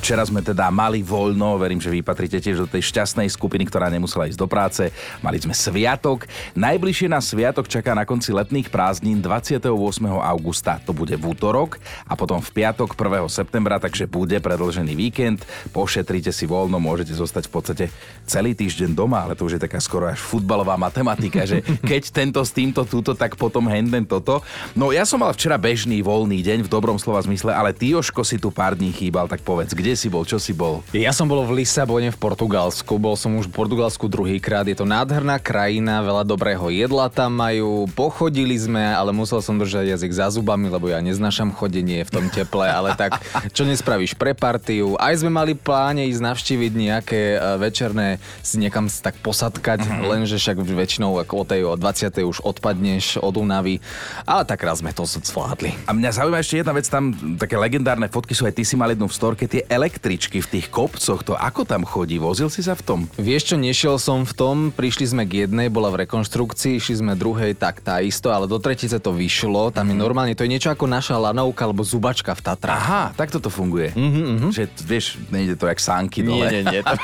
Včera sme teda mali voľno, verím, že vy patrite tiež do tej šťastnej skupiny, ktorá nemusela ísť do práce. Mali sme sviatok. Najbližšie nás sviatok čaká na konci letných prázdnin 28. augusta. To bude v útorok a potom v piatok 1. septembra, takže bude predlžený víkend. Pošetrite si voľno, môžete zostať v podstate celý týždeň doma, ale to už je taká skoro až futbalová matematika, že keď tento s týmto túto, tak potom henden toto. No ja som mal včera bežný voľný deň v dobrom slova zmysle, ale ty Joško si tu pár dní chýbal, tak povedz, kde si bol, čo si bol? Ja som bol v Lisabone v Portugalsku, bol som už v Portugalsku druhýkrát, je to nádherná krajina, veľa dobrého jedla tam majú, pochodili sme, ale musel som držať jazyk za zubami, lebo ja neznášam chodenie v tom teple, ale tak čo nespravíš pre partiu. Aj sme mali pláne ísť navštíviť nejaké e, večerné, si niekam tak posadkať, mm-hmm. lenže však väčšinou ako o tej o 20. už odpadneš od únavy, ale tak raz sme to zvládli. A mňa zaujíma ešte jedna vec, tam také legendárne fotky sú aj ty si mal jednu v storke, tie električky v tých kopcoch, to ako tam chodí? Vozil si sa v tom? Vieš čo, nešiel som v tom, prišli sme k jednej, bola v rekonštrukcii, išli sme druhej, tak tá isto, ale do tretice to vyšlo, tam mm. je mhm. normálne, to je niečo ako naša lanovka alebo zubačka v Tatrách. Aha, tak toto funguje. Mm-hmm, mm-hmm. Že vieš, nejde to jak sánky dole. Nie, nie, nie. To...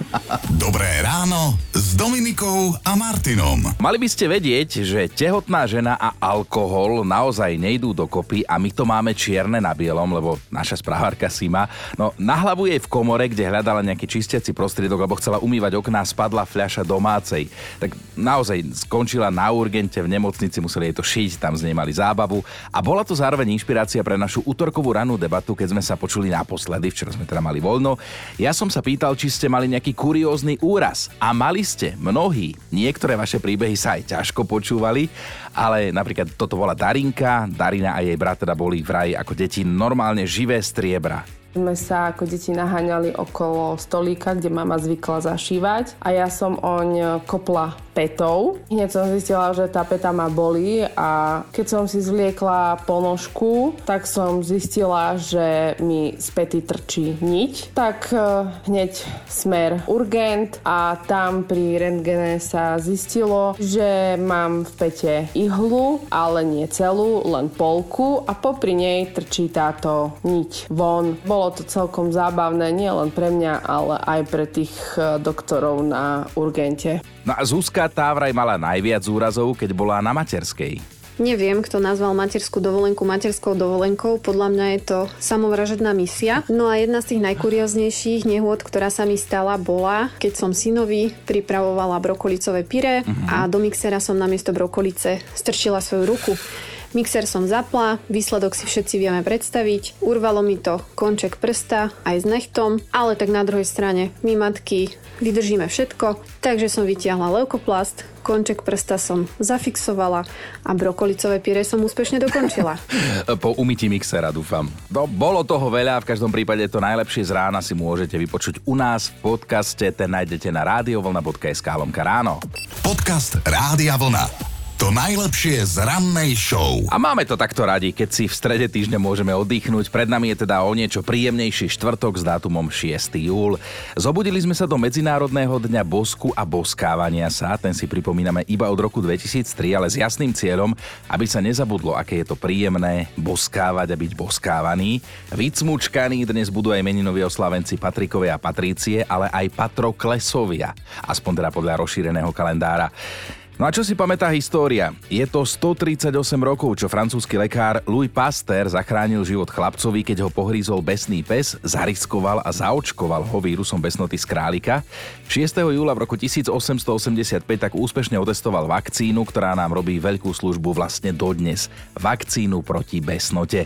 Dobré ráno s Dominikou a Martinom. Mali by ste vedieť, že tehotná žena a alkohol naozaj nejdú dokopy a my to máme čierne na bielom, lebo naša správárka Sima, No, na hlavu jej v komore, kde hľadala nejaký čistiaci prostriedok, alebo chcela umývať okná, spadla fľaša domácej. Tak naozaj skončila na urgente v nemocnici, museli jej to šiť, tam z nej mali zábavu. A bola to zároveň inšpirácia pre našu útorkovú ranú debatu, keď sme sa počuli naposledy, včera sme teda mali voľno. Ja som sa pýtal, či ste mali nejaký kuriózny úraz. A mali ste, mnohí. Niektoré vaše príbehy sa aj ťažko počúvali, ale napríklad toto bola Darinka, Darina a jej brat teda boli vraj ako deti normálne živé striebra sme sa ako deti naháňali okolo stolíka, kde mama zvykla zašívať a ja som oň kopla petou. Hneď som zistila, že tá peta ma bolí a keď som si zvliekla ponožku, tak som zistila, že mi z pety trčí niť. Tak e, hneď smer urgent a tam pri rentgene sa zistilo, že mám v pete ihlu, ale nie celú, len polku a popri nej trčí táto niť von. Bolo to celkom zábavné, nie len pre mňa, ale aj pre tých e, doktorov na urgente. No a Zuzka tá vraj mala najviac úrazov, keď bola na materskej. Neviem, kto nazval materskú dovolenku materskou dovolenkou. Podľa mňa je to samovražedná misia. No a jedna z tých najkurioznejších nehôd, ktorá sa mi stala, bola, keď som synovi pripravovala brokolicové pyre uh-huh. a do mixera som namiesto brokolice strčila svoju ruku. Mixer som zapla, výsledok si všetci vieme predstaviť. Urvalo mi to konček prsta aj s nechtom, ale tak na druhej strane my matky vydržíme všetko, takže som vytiahla leukoplast, konček prsta som zafixovala a brokolicové pyre som úspešne dokončila. po umytí mixera, dúfam. No, bolo toho veľa, v každom prípade to najlepšie z rána si môžete vypočuť u nás v podcaste, ten nájdete na radiovlna.sk lomka ráno. Podcast Rádia Vlna. To najlepšie z rannej show. A máme to takto radi, keď si v strede týždňa môžeme oddychnúť. Pred nami je teda o niečo príjemnejší štvrtok s dátumom 6. júl. Zobudili sme sa do Medzinárodného dňa bosku a boskávania sa. Ten si pripomíname iba od roku 2003, ale s jasným cieľom, aby sa nezabudlo, aké je to príjemné boskávať a byť boskávaný. Vycmučkaní dnes budú aj meninoví oslavenci Patrikovia a Patrície, ale aj Patroklesovia. Aspoň teda podľa rozšíreného kalendára. No a čo si pamätá história? Je to 138 rokov, čo francúzsky lekár Louis Pasteur zachránil život chlapcovi, keď ho pohrízol besný pes, zariskoval a zaočkoval ho vírusom besnoty z králika. 6. júla v roku 1885 tak úspešne otestoval vakcínu, ktorá nám robí veľkú službu vlastne dodnes. Vakcínu proti besnote.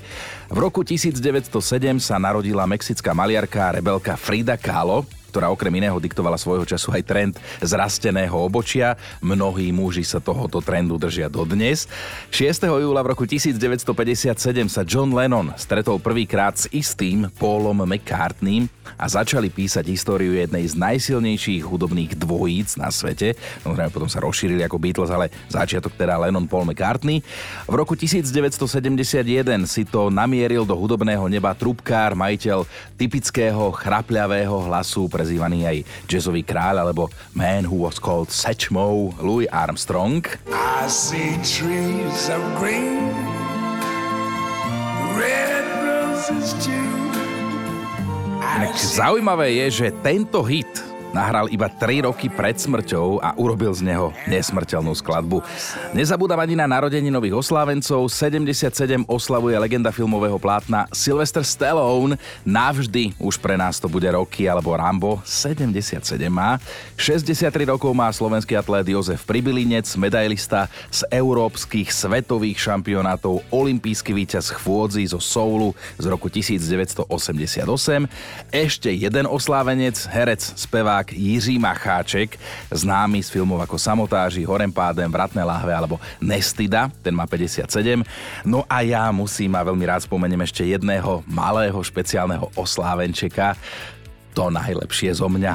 V roku 1907 sa narodila mexická maliarka rebelka Frida Kahlo, ktorá okrem iného diktovala svojho času aj trend zrasteného obočia. Mnohí muži sa tohoto trendu držia dodnes. 6. júla v roku 1957 sa John Lennon stretol prvýkrát s istým Paulom McCartneym a začali písať históriu jednej z najsilnejších hudobných dvojíc na svete. No, potom sa rozšírili ako Beatles, ale začiatok teda Lennon Paul McCartney. V roku 1971 si to namieril do hudobného neba trubkár, majiteľ typického chrapľavého hlasu prezývaný aj jazzový kráľ alebo man who was called Sečmou Louis Armstrong. I see trees of green, red roses too. Inak zaujímavé je, že tento hit nahral iba 3 roky pred smrťou a urobil z neho nesmrteľnú skladbu. Nezabúdam ani na narodení nových oslávencov. 77 oslavuje legenda filmového plátna Sylvester Stallone. Navždy už pre nás to bude Rocky alebo Rambo. 77 má. 63 rokov má slovenský atlét Jozef Pribilinec, medailista z európskych svetových šampionátov, olimpijský víťaz chôdzi zo Soulu z roku 1988. Ešte jeden oslávenec, herec, spevák spevák Jiří Macháček, známy z filmov ako Samotáži, Horem pádem, Vratné lahve alebo Nestida, ten má 57. No a ja musím a veľmi rád spomeniem ešte jedného malého špeciálneho oslávenčeka, to najlepšie zo mňa.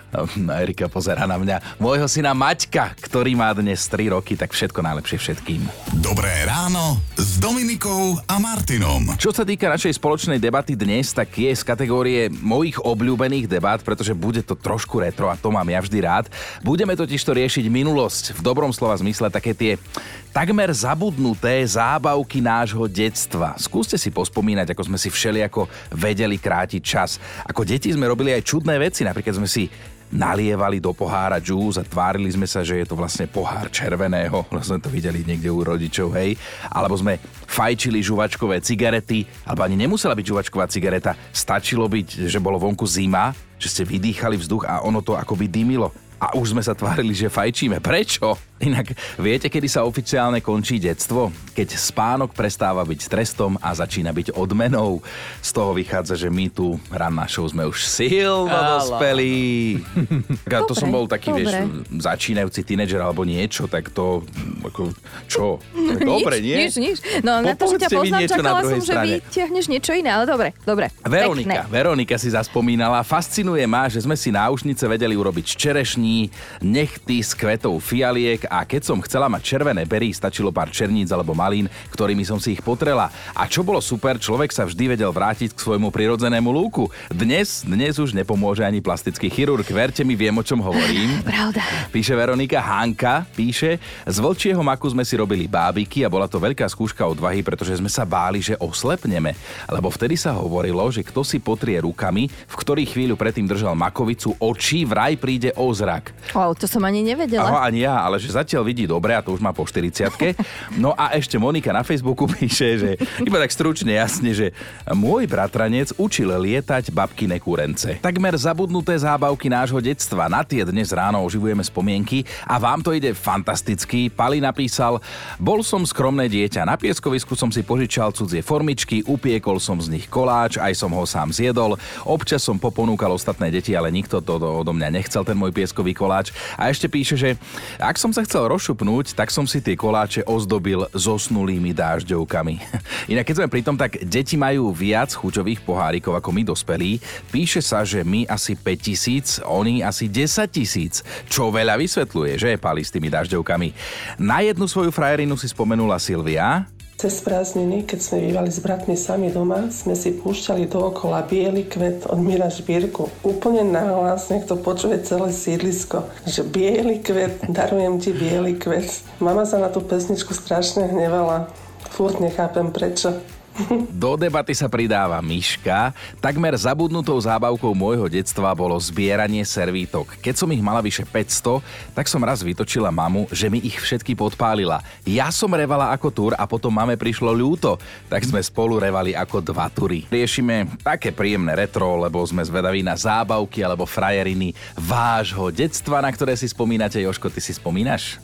Erika pozera na mňa. Môjho syna Maťka, ktorý má dnes 3 roky, tak všetko najlepšie všetkým. Dobré ráno s Dominikou a Martinom. Čo sa týka našej spoločnej debaty dnes, tak je z kategórie mojich obľúbených debat, pretože bude to trošku retro a to mám ja vždy rád. Budeme totiž to riešiť minulosť v dobrom slova zmysle, také tie takmer zabudnuté zábavky nášho detstva. Skúste si pospomínať, ako sme si všelijako vedeli krátiť čas. Ako deti sme robili aj čudné veci, napríklad sme si nalievali do pohára džús a tvárili sme sa, že je to vlastne pohár červeného. Sme to videli niekde u rodičov, hej. Alebo sme fajčili žuvačkové cigarety, alebo ani nemusela byť žuvačková cigareta. Stačilo byť, že bolo vonku zima, že ste vydýchali vzduch a ono to akoby dymilo. A už sme sa tvárili, že fajčíme. Prečo? Inak viete, kedy sa oficiálne končí detstvo? Keď spánok prestáva byť trestom a začína byť odmenou. Z toho vychádza, že my tu ranná show sme už silno dospelí. Tak to som bol taký, dobre. vieš, začínajúci tínedžer alebo niečo, tak to, ako, čo? Tak dobre, nie? Nič, nič. No na to, že ťa poznám, niečo na čakala druhej som, že strane. vyťahneš niečo iné, ale dobre, dobre. Veronika, Pekné. Veronika si zaspomínala, fascinuje ma, že sme si náušnice vedeli urobiť čerešní, nechty z kvetov fialiek a keď som chcela mať červené bery, stačilo pár černíc alebo malín, ktorými som si ich potrela. A čo bolo super, človek sa vždy vedel vrátiť k svojmu prirodzenému lúku. Dnes, dnes už nepomôže ani plastický chirurg, verte mi, viem o čom hovorím. Pravda. Píše Veronika Hanka, píše, z vlčieho maku sme si robili bábiky a bola to veľká skúška odvahy, pretože sme sa báli, že oslepneme. Lebo vtedy sa hovorilo, že kto si potrie rukami, v ktorých chvíľu predtým držal makovicu, oči vraj príde o zrak. Wow, to som ani nevedela. Aho, ani ja, ale že zatiaľ vidí dobre a to už má po 40 No a ešte Monika na Facebooku píše, že iba tak stručne jasne, že môj bratranec učil lietať babkine kúrence. Takmer zabudnuté zábavky nášho detstva. Na tie dnes ráno oživujeme spomienky a vám to ide fantasticky. Pali napísal, bol som skromné dieťa. Na pieskovisku som si požičal cudzie formičky, upiekol som z nich koláč, aj som ho sám zjedol. Občas som poponúkal ostatné deti, ale nikto to do- odo mňa nechcel, ten môj pieskový koláč. A ešte píše, že ak som sa chcel rozšupnúť, tak som si tie koláče ozdobil zosnulými dážďovkami. Inak keď sme pri tom, tak deti majú viac chuťových pohárikov ako my dospelí. Píše sa, že my asi 5000, oni asi 10 tisíc. Čo veľa vysvetľuje, že pali s tými dažďovkami. Na jednu svoju frajerinu si spomenula Silvia, Cez prázdniny, keď sme bývali s bratmi sami doma, sme si púšťali dookola biely kvet od Mira Žbírku. Úplne nahlas, nech to počuje celé sídlisko, že biely kvet, darujem ti biely kvet. Mama sa na tú pesničku strašne hnevala. Furt nechápem prečo. Do debaty sa pridáva myška. Takmer zabudnutou zábavkou môjho detstva bolo zbieranie servítok. Keď som ich mala vyše 500, tak som raz vytočila mamu, že mi ich všetky podpálila. Ja som revala ako tur a potom mame prišlo ľúto, tak sme spolu revali ako dva tury. Riešime také príjemné retro, lebo sme zvedaví na zábavky alebo frajeriny vášho detstva, na ktoré si spomínate. Joško, ty si spomínaš?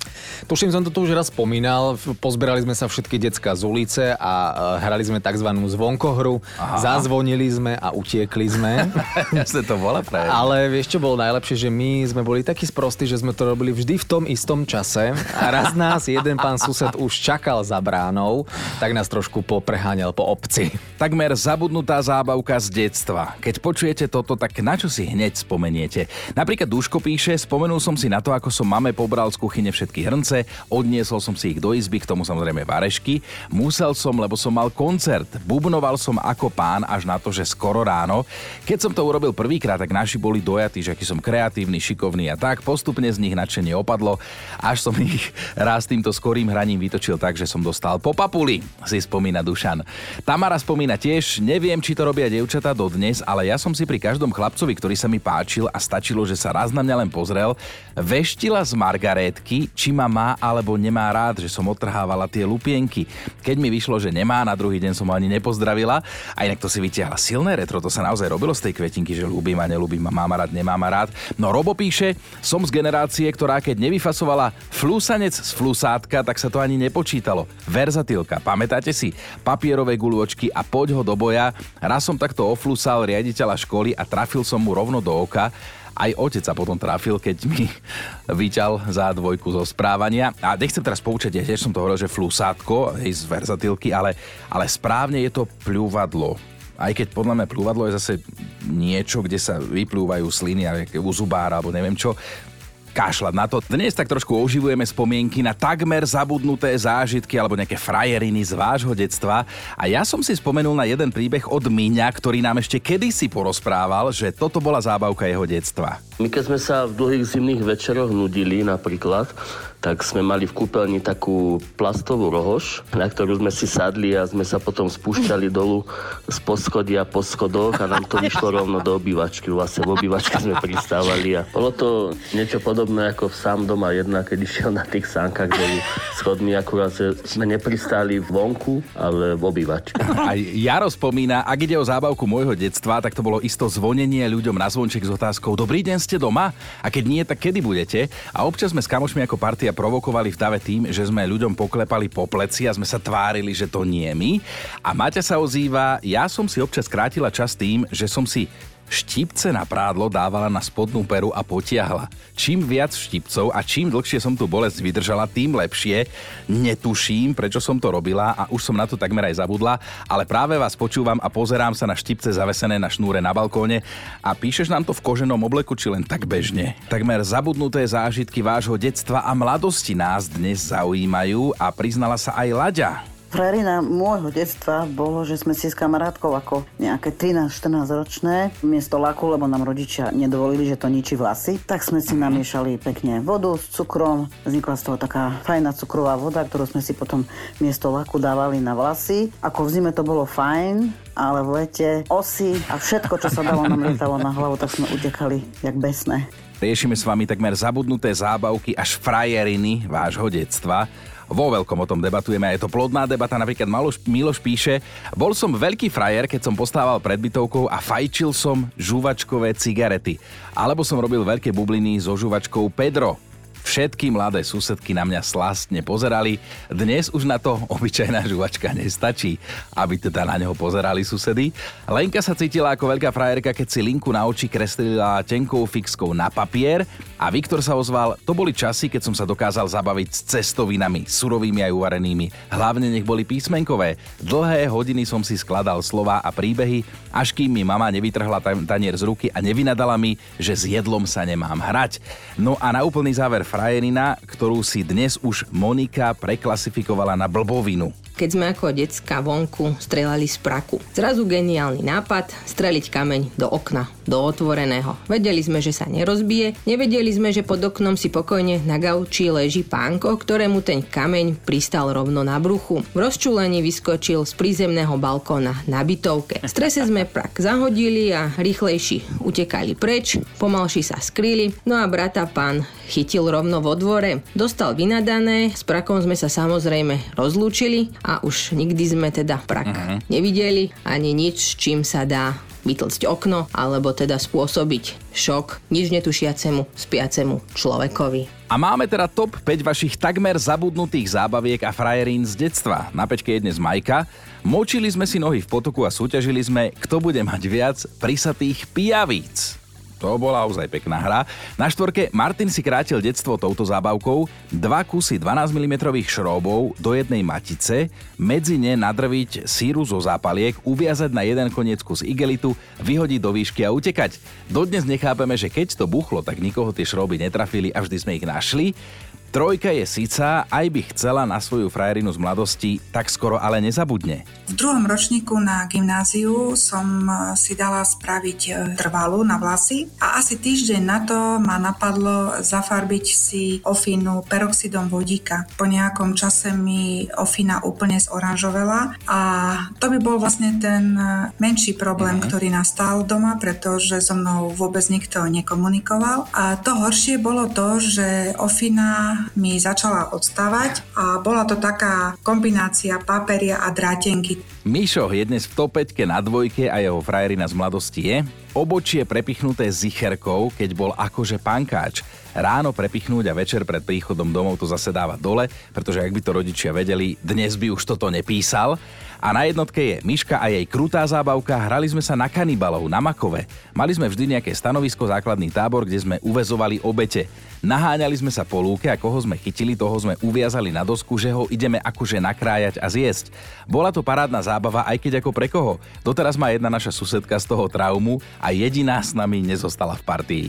Tuším, som to tu už raz spomínal. Pozberali sme sa všetky decka z ulice a e, hrali sme tzv. zvonkohru. Aha. Zazvonili sme a utiekli sme. Jasne to bola frajerina. Ale vieš, čo bolo najlepšie, že my sme boli takí sprostí, že sme to robili vždy v tom istom čase a raz nás jeden pán sused už čakal za bránou, tak nás trošku popreháňal po obci. Takmer zabudnutá zábavka z detstva. Keď počujete toto, tak na čo si hneď spomeniete? Napríklad Duško píše, spomenul som si na to, ako som mame pobral z kuchyne všetky hrnce, odniesol som si ich do izby, k tomu samozrejme varešky. Musel som, lebo som mal koncert koncert. Bubnoval som ako pán až na to, že skoro ráno. Keď som to urobil prvýkrát, tak naši boli dojatí, že aký som kreatívny, šikovný a tak. Postupne z nich nadšenie opadlo, až som ich raz týmto skorým hraním vytočil tak, že som dostal po papuli, si spomína Dušan. Tamara spomína tiež, neviem, či to robia dievčatá dodnes, ale ja som si pri každom chlapcovi, ktorý sa mi páčil a stačilo, že sa raz na mňa len pozrel, veštila z margarétky, či ma má alebo nemá rád, že som odtrhávala tie lupienky. Keď mi vyšlo, že nemá, na druhý deň som ani nepozdravila. A inak to si vytiahla silné retro, to sa naozaj robilo z tej kvetinky, že ľúbim a nelúbim a mám rád, nemám rád. No Robo píše, som z generácie, ktorá keď nevyfasovala flúsanec z flusátka, tak sa to ani nepočítalo. Verzatilka, pamätáte si? Papierové guľočky a poď ho do boja. Raz som takto oflusal riaditeľa školy a trafil som mu rovno do oka aj otec sa potom trafil, keď mi vyťal za dvojku zo správania. A nechcem teraz poučať, ja tiež som to hovoril, že flusátko, hej, z verzatilky, ale, ale správne je to pľúvadlo. Aj keď podľa mňa pľúvadlo je zase niečo, kde sa vyplúvajú sliny, u zubára, alebo neviem čo kašľať na to. Dnes tak trošku oživujeme spomienky na takmer zabudnuté zážitky alebo nejaké frajeriny z vášho detstva. A ja som si spomenul na jeden príbeh od Míňa, ktorý nám ešte kedysi porozprával, že toto bola zábavka jeho detstva. My keď sme sa v dlhých zimných večeroch nudili napríklad, tak sme mali v kúpeľni takú plastovú rohož, na ktorú sme si sadli a sme sa potom spúšťali dolu z poschodia po schodoch a nám to vyšlo rovno do obývačky. Vlastne v obývačke sme pristávali a bolo to niečo podobné ako v sám doma jedna, keď išiel na tých sánkach dolu schodmi, akurát sme nepristáli vonku, ale v obývačke. A Jaro spomína, ak ide o zábavku môjho detstva, tak to bolo isto zvonenie ľuďom na zvonček s otázkou Dobrý deň, ste doma? A keď nie, tak kedy budete? A občas sme s kamošmi ako partia provokovali v dave tým, že sme ľuďom poklepali po pleci a sme sa tvárili, že to nie my. A Maťa sa ozýva, ja som si občas krátila čas tým, že som si štipce na prádlo dávala na spodnú peru a potiahla. Čím viac štipcov a čím dlhšie som tú bolesť vydržala, tým lepšie. Netuším, prečo som to robila a už som na to takmer aj zabudla, ale práve vás počúvam a pozerám sa na štipce zavesené na šnúre na balkóne a píšeš nám to v koženom obleku či len tak bežne. Takmer zabudnuté zážitky vášho detstva a mladosti nás dnes zaujímajú a priznala sa aj Laďa. Frérina môjho detstva bolo, že sme si s kamarátkou ako nejaké 13-14 ročné miesto laku, lebo nám rodičia nedovolili, že to ničí vlasy, tak sme si namiešali pekne vodu s cukrom. Vznikla z toho taká fajná cukrová voda, ktorú sme si potom miesto laku dávali na vlasy. Ako v zime to bolo fajn, ale v lete osy a všetko, čo sa dalo nám lietalo na hlavu, tak sme utekali jak besné. Riešime s vami takmer zabudnuté zábavky až frajeriny vášho detstva. Vo veľkom o tom debatujeme a je to plodná debata. Napríklad Maloš, Miloš píše, bol som veľký frajer, keď som postával pred bytovkou a fajčil som žuvačkové cigarety. Alebo som robil veľké bubliny so žuvačkou Pedro. Všetky mladé susedky na mňa slastne pozerali. Dnes už na to obyčajná žuvačka nestačí, aby teda na neho pozerali susedy. Lenka sa cítila ako veľká frajerka, keď si linku na oči kreslila tenkou fixkou na papier a Viktor sa ozval, to boli časy, keď som sa dokázal zabaviť s cestovinami, surovými aj uvarenými. Hlavne nech boli písmenkové. Dlhé hodiny som si skladal slova a príbehy, až kým mi mama nevytrhla tanier z ruky a nevynadala mi, že s jedlom sa nemám hrať. No a na úplný záver frajerina, ktorú si dnes už Monika preklasifikovala na blbovinu keď sme ako decka vonku strelali z praku. Zrazu geniálny nápad streliť kameň do okna, do otvoreného. Vedeli sme, že sa nerozbije, nevedeli sme, že pod oknom si pokojne na gauči leží pánko, ktorému ten kameň pristal rovno na bruchu. V rozčúlení vyskočil z prízemného balkóna na bytovke. V strese sme prak zahodili a rýchlejší utekali preč, pomalší sa skrýli, no a brata pán chytil rovno vo dvore, dostal vynadané, s prakom sme sa samozrejme rozlúčili a už nikdy sme teda prak uh-huh. nevideli ani nič, čím sa dá vytlcť okno alebo teda spôsobiť šok nič netušiacemu spiacemu človekovi. A máme teda top 5 vašich takmer zabudnutých zábaviek a frajerín z detstva. Na pečke je dnes Majka. Močili sme si nohy v potoku a súťažili sme, kto bude mať viac prisatých pijavíc. To bola ozaj pekná hra. Na štvorke Martin si krátil detstvo touto zábavkou. Dva kusy 12 mm šróbov do jednej matice, medzi ne nadrviť síru zo zápaliek, uviazať na jeden koniec kus igelitu, vyhodiť do výšky a utekať. Dodnes nechápeme, že keď to buchlo, tak nikoho tie šroby netrafili a vždy sme ich našli. Trojka je síca, aj by chcela na svoju frajerinu z mladosti, tak skoro ale nezabudne. V druhom ročníku na gymnáziu som e, si dala spraviť trvalu na vlasy a asi týždeň na to ma napadlo zafarbiť si ofinu peroxidom vodíka. Po nejakom čase mi ofina úplne zoranžovela a to by bol vlastne ten e, menší problém, mm-hmm. ktorý nastal doma, pretože so mnou vôbec nikto nekomunikoval. A to horšie bolo to, že ofina mi začala odstávať a bola to taká kombinácia paperia a drátenky. Mišo je dnes v top 5 na dvojke a jeho frajerina z mladosti je obočie prepichnuté zicherkou, keď bol akože pankáč. Ráno prepichnúť a večer pred príchodom domov to zase dáva dole, pretože ak by to rodičia vedeli, dnes by už toto nepísal. A na jednotke je Miška a jej krutá zábavka. Hrali sme sa na kanibalov, na Makove. Mali sme vždy nejaké stanovisko, základný tábor, kde sme uvezovali obete. Naháňali sme sa po lúke a koho sme chytili, toho sme uviazali na dosku, že ho ideme akože nakrájať a zjesť. Bola to parádna zábava, aj keď ako pre koho. Doteraz má jedna naša susedka z toho traumu a jediná s nami nezostala v partii.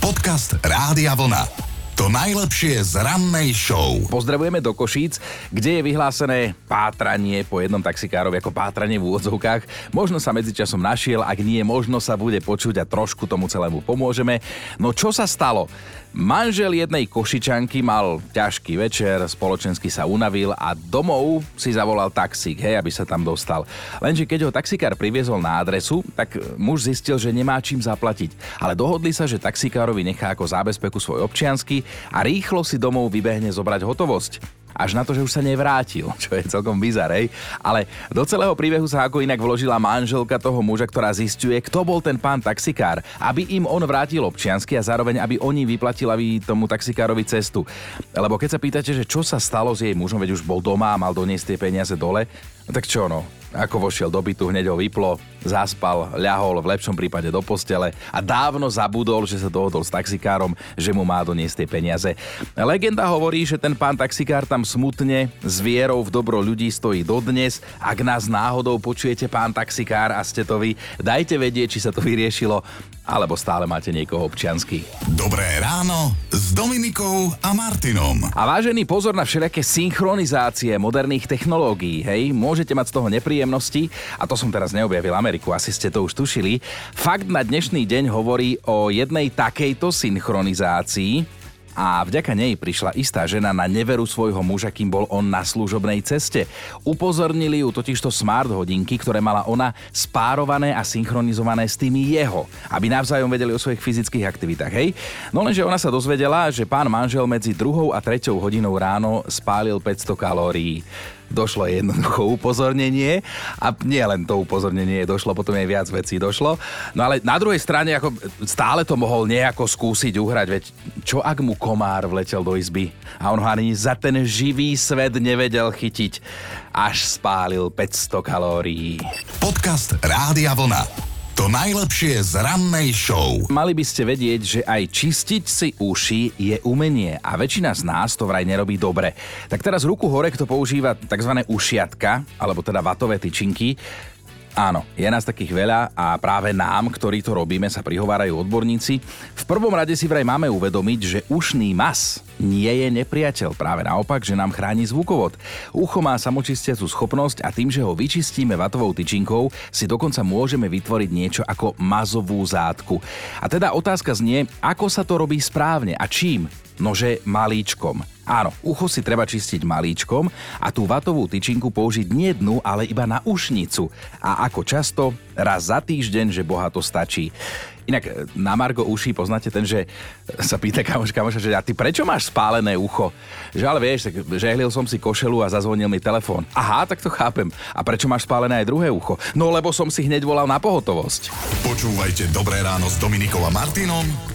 Podcast Rádia Vlna. To najlepšie z rannej show. Pozdravujeme do Košíc, kde je vyhlásené pátranie po jednom taxikárovi ako pátranie v úvodzovkách. Možno sa medzičasom našiel, ak nie, možno sa bude počuť a trošku tomu celému pomôžeme. No čo sa stalo? Manžel jednej košičanky mal ťažký večer, spoločensky sa unavil a domov si zavolal taxík, hej, aby sa tam dostal. Lenže keď ho taxikár priviezol na adresu, tak muž zistil, že nemá čím zaplatiť. Ale dohodli sa, že taxikárovi nechá ako zábezpeku svoj občiansky a rýchlo si domov vybehne zobrať hotovosť až na to, že už sa nevrátil, čo je celkom bizarej. Ale do celého príbehu sa ako inak vložila manželka toho muža, ktorá zistuje, kto bol ten pán taxikár, aby im on vrátil občiansky a zároveň, aby oni vyplatili tomu taxikárovi cestu. Lebo keď sa pýtate, že čo sa stalo s jej mužom, veď už bol doma a mal doniesť tie peniaze dole, no tak čo no, ako vošiel do bytu, hneď ho vyplo, zaspal, ľahol v lepšom prípade do postele a dávno zabudol, že sa dohodol s taxikárom, že mu má doniesť tie peniaze. Legenda hovorí, že ten pán taxikár tam smutne s vierou v dobro ľudí stojí dodnes. Ak nás náhodou počujete, pán taxikár a ste to vy, dajte vedieť, či sa to vyriešilo alebo stále máte niekoho občiansky. Dobré ráno s Dominikou a Martinom. A vážený pozor na všelijaké synchronizácie moderných technológií, hej, môžete mať z toho nepríjemnosti a to som teraz neobjavil Ameriku, asi ste to už tušili. Fakt na dnešný deň hovorí o jednej takejto synchronizácii, a vďaka nej prišla istá žena na neveru svojho muža, kým bol on na služobnej ceste. Upozornili ju totižto smart hodinky, ktoré mala ona spárované a synchronizované s tými jeho, aby navzájom vedeli o svojich fyzických aktivitách, hej? No lenže ona sa dozvedela, že pán manžel medzi druhou a treťou hodinou ráno spálil 500 kalórií došlo jednoducho upozornenie a nie len to upozornenie došlo, potom aj viac vecí došlo. No ale na druhej strane ako stále to mohol nejako skúsiť uhrať, veď čo ak mu komár vletel do izby a on ho ani za ten živý svet nevedel chytiť, až spálil 500 kalórií. Podcast Rádia Vlna. To najlepšie z rannej show. Mali by ste vedieť, že aj čistiť si uši je umenie a väčšina z nás to vraj nerobí dobre. Tak teraz ruku hore, kto používa tzv. ušiatka, alebo teda vatové tyčinky, Áno, je nás takých veľa a práve nám, ktorí to robíme, sa prihovárajú odborníci. V prvom rade si vraj máme uvedomiť, že ušný mas nie je nepriateľ. Práve naopak, že nám chráni zvukovod. Ucho má samočistiacu schopnosť a tým, že ho vyčistíme vatovou tyčinkou, si dokonca môžeme vytvoriť niečo ako mazovú zátku. A teda otázka znie, ako sa to robí správne a čím? Nože malíčkom. Áno, ucho si treba čistiť malíčkom a tú vatovú tyčinku použiť nie dnu, ale iba na ušnicu. A ako často? Raz za týždeň, že boha to stačí. Inak e, na Margo uši poznáte ten, že sa pýta kamoš, kamoša, že a ty prečo máš spálené ucho? Že ale vieš, tak žehlil som si košelu a zazvonil mi telefón. Aha, tak to chápem. A prečo máš spálené aj druhé ucho? No lebo som si hneď volal na pohotovosť. Počúvajte Dobré ráno s Dominikom a Martinom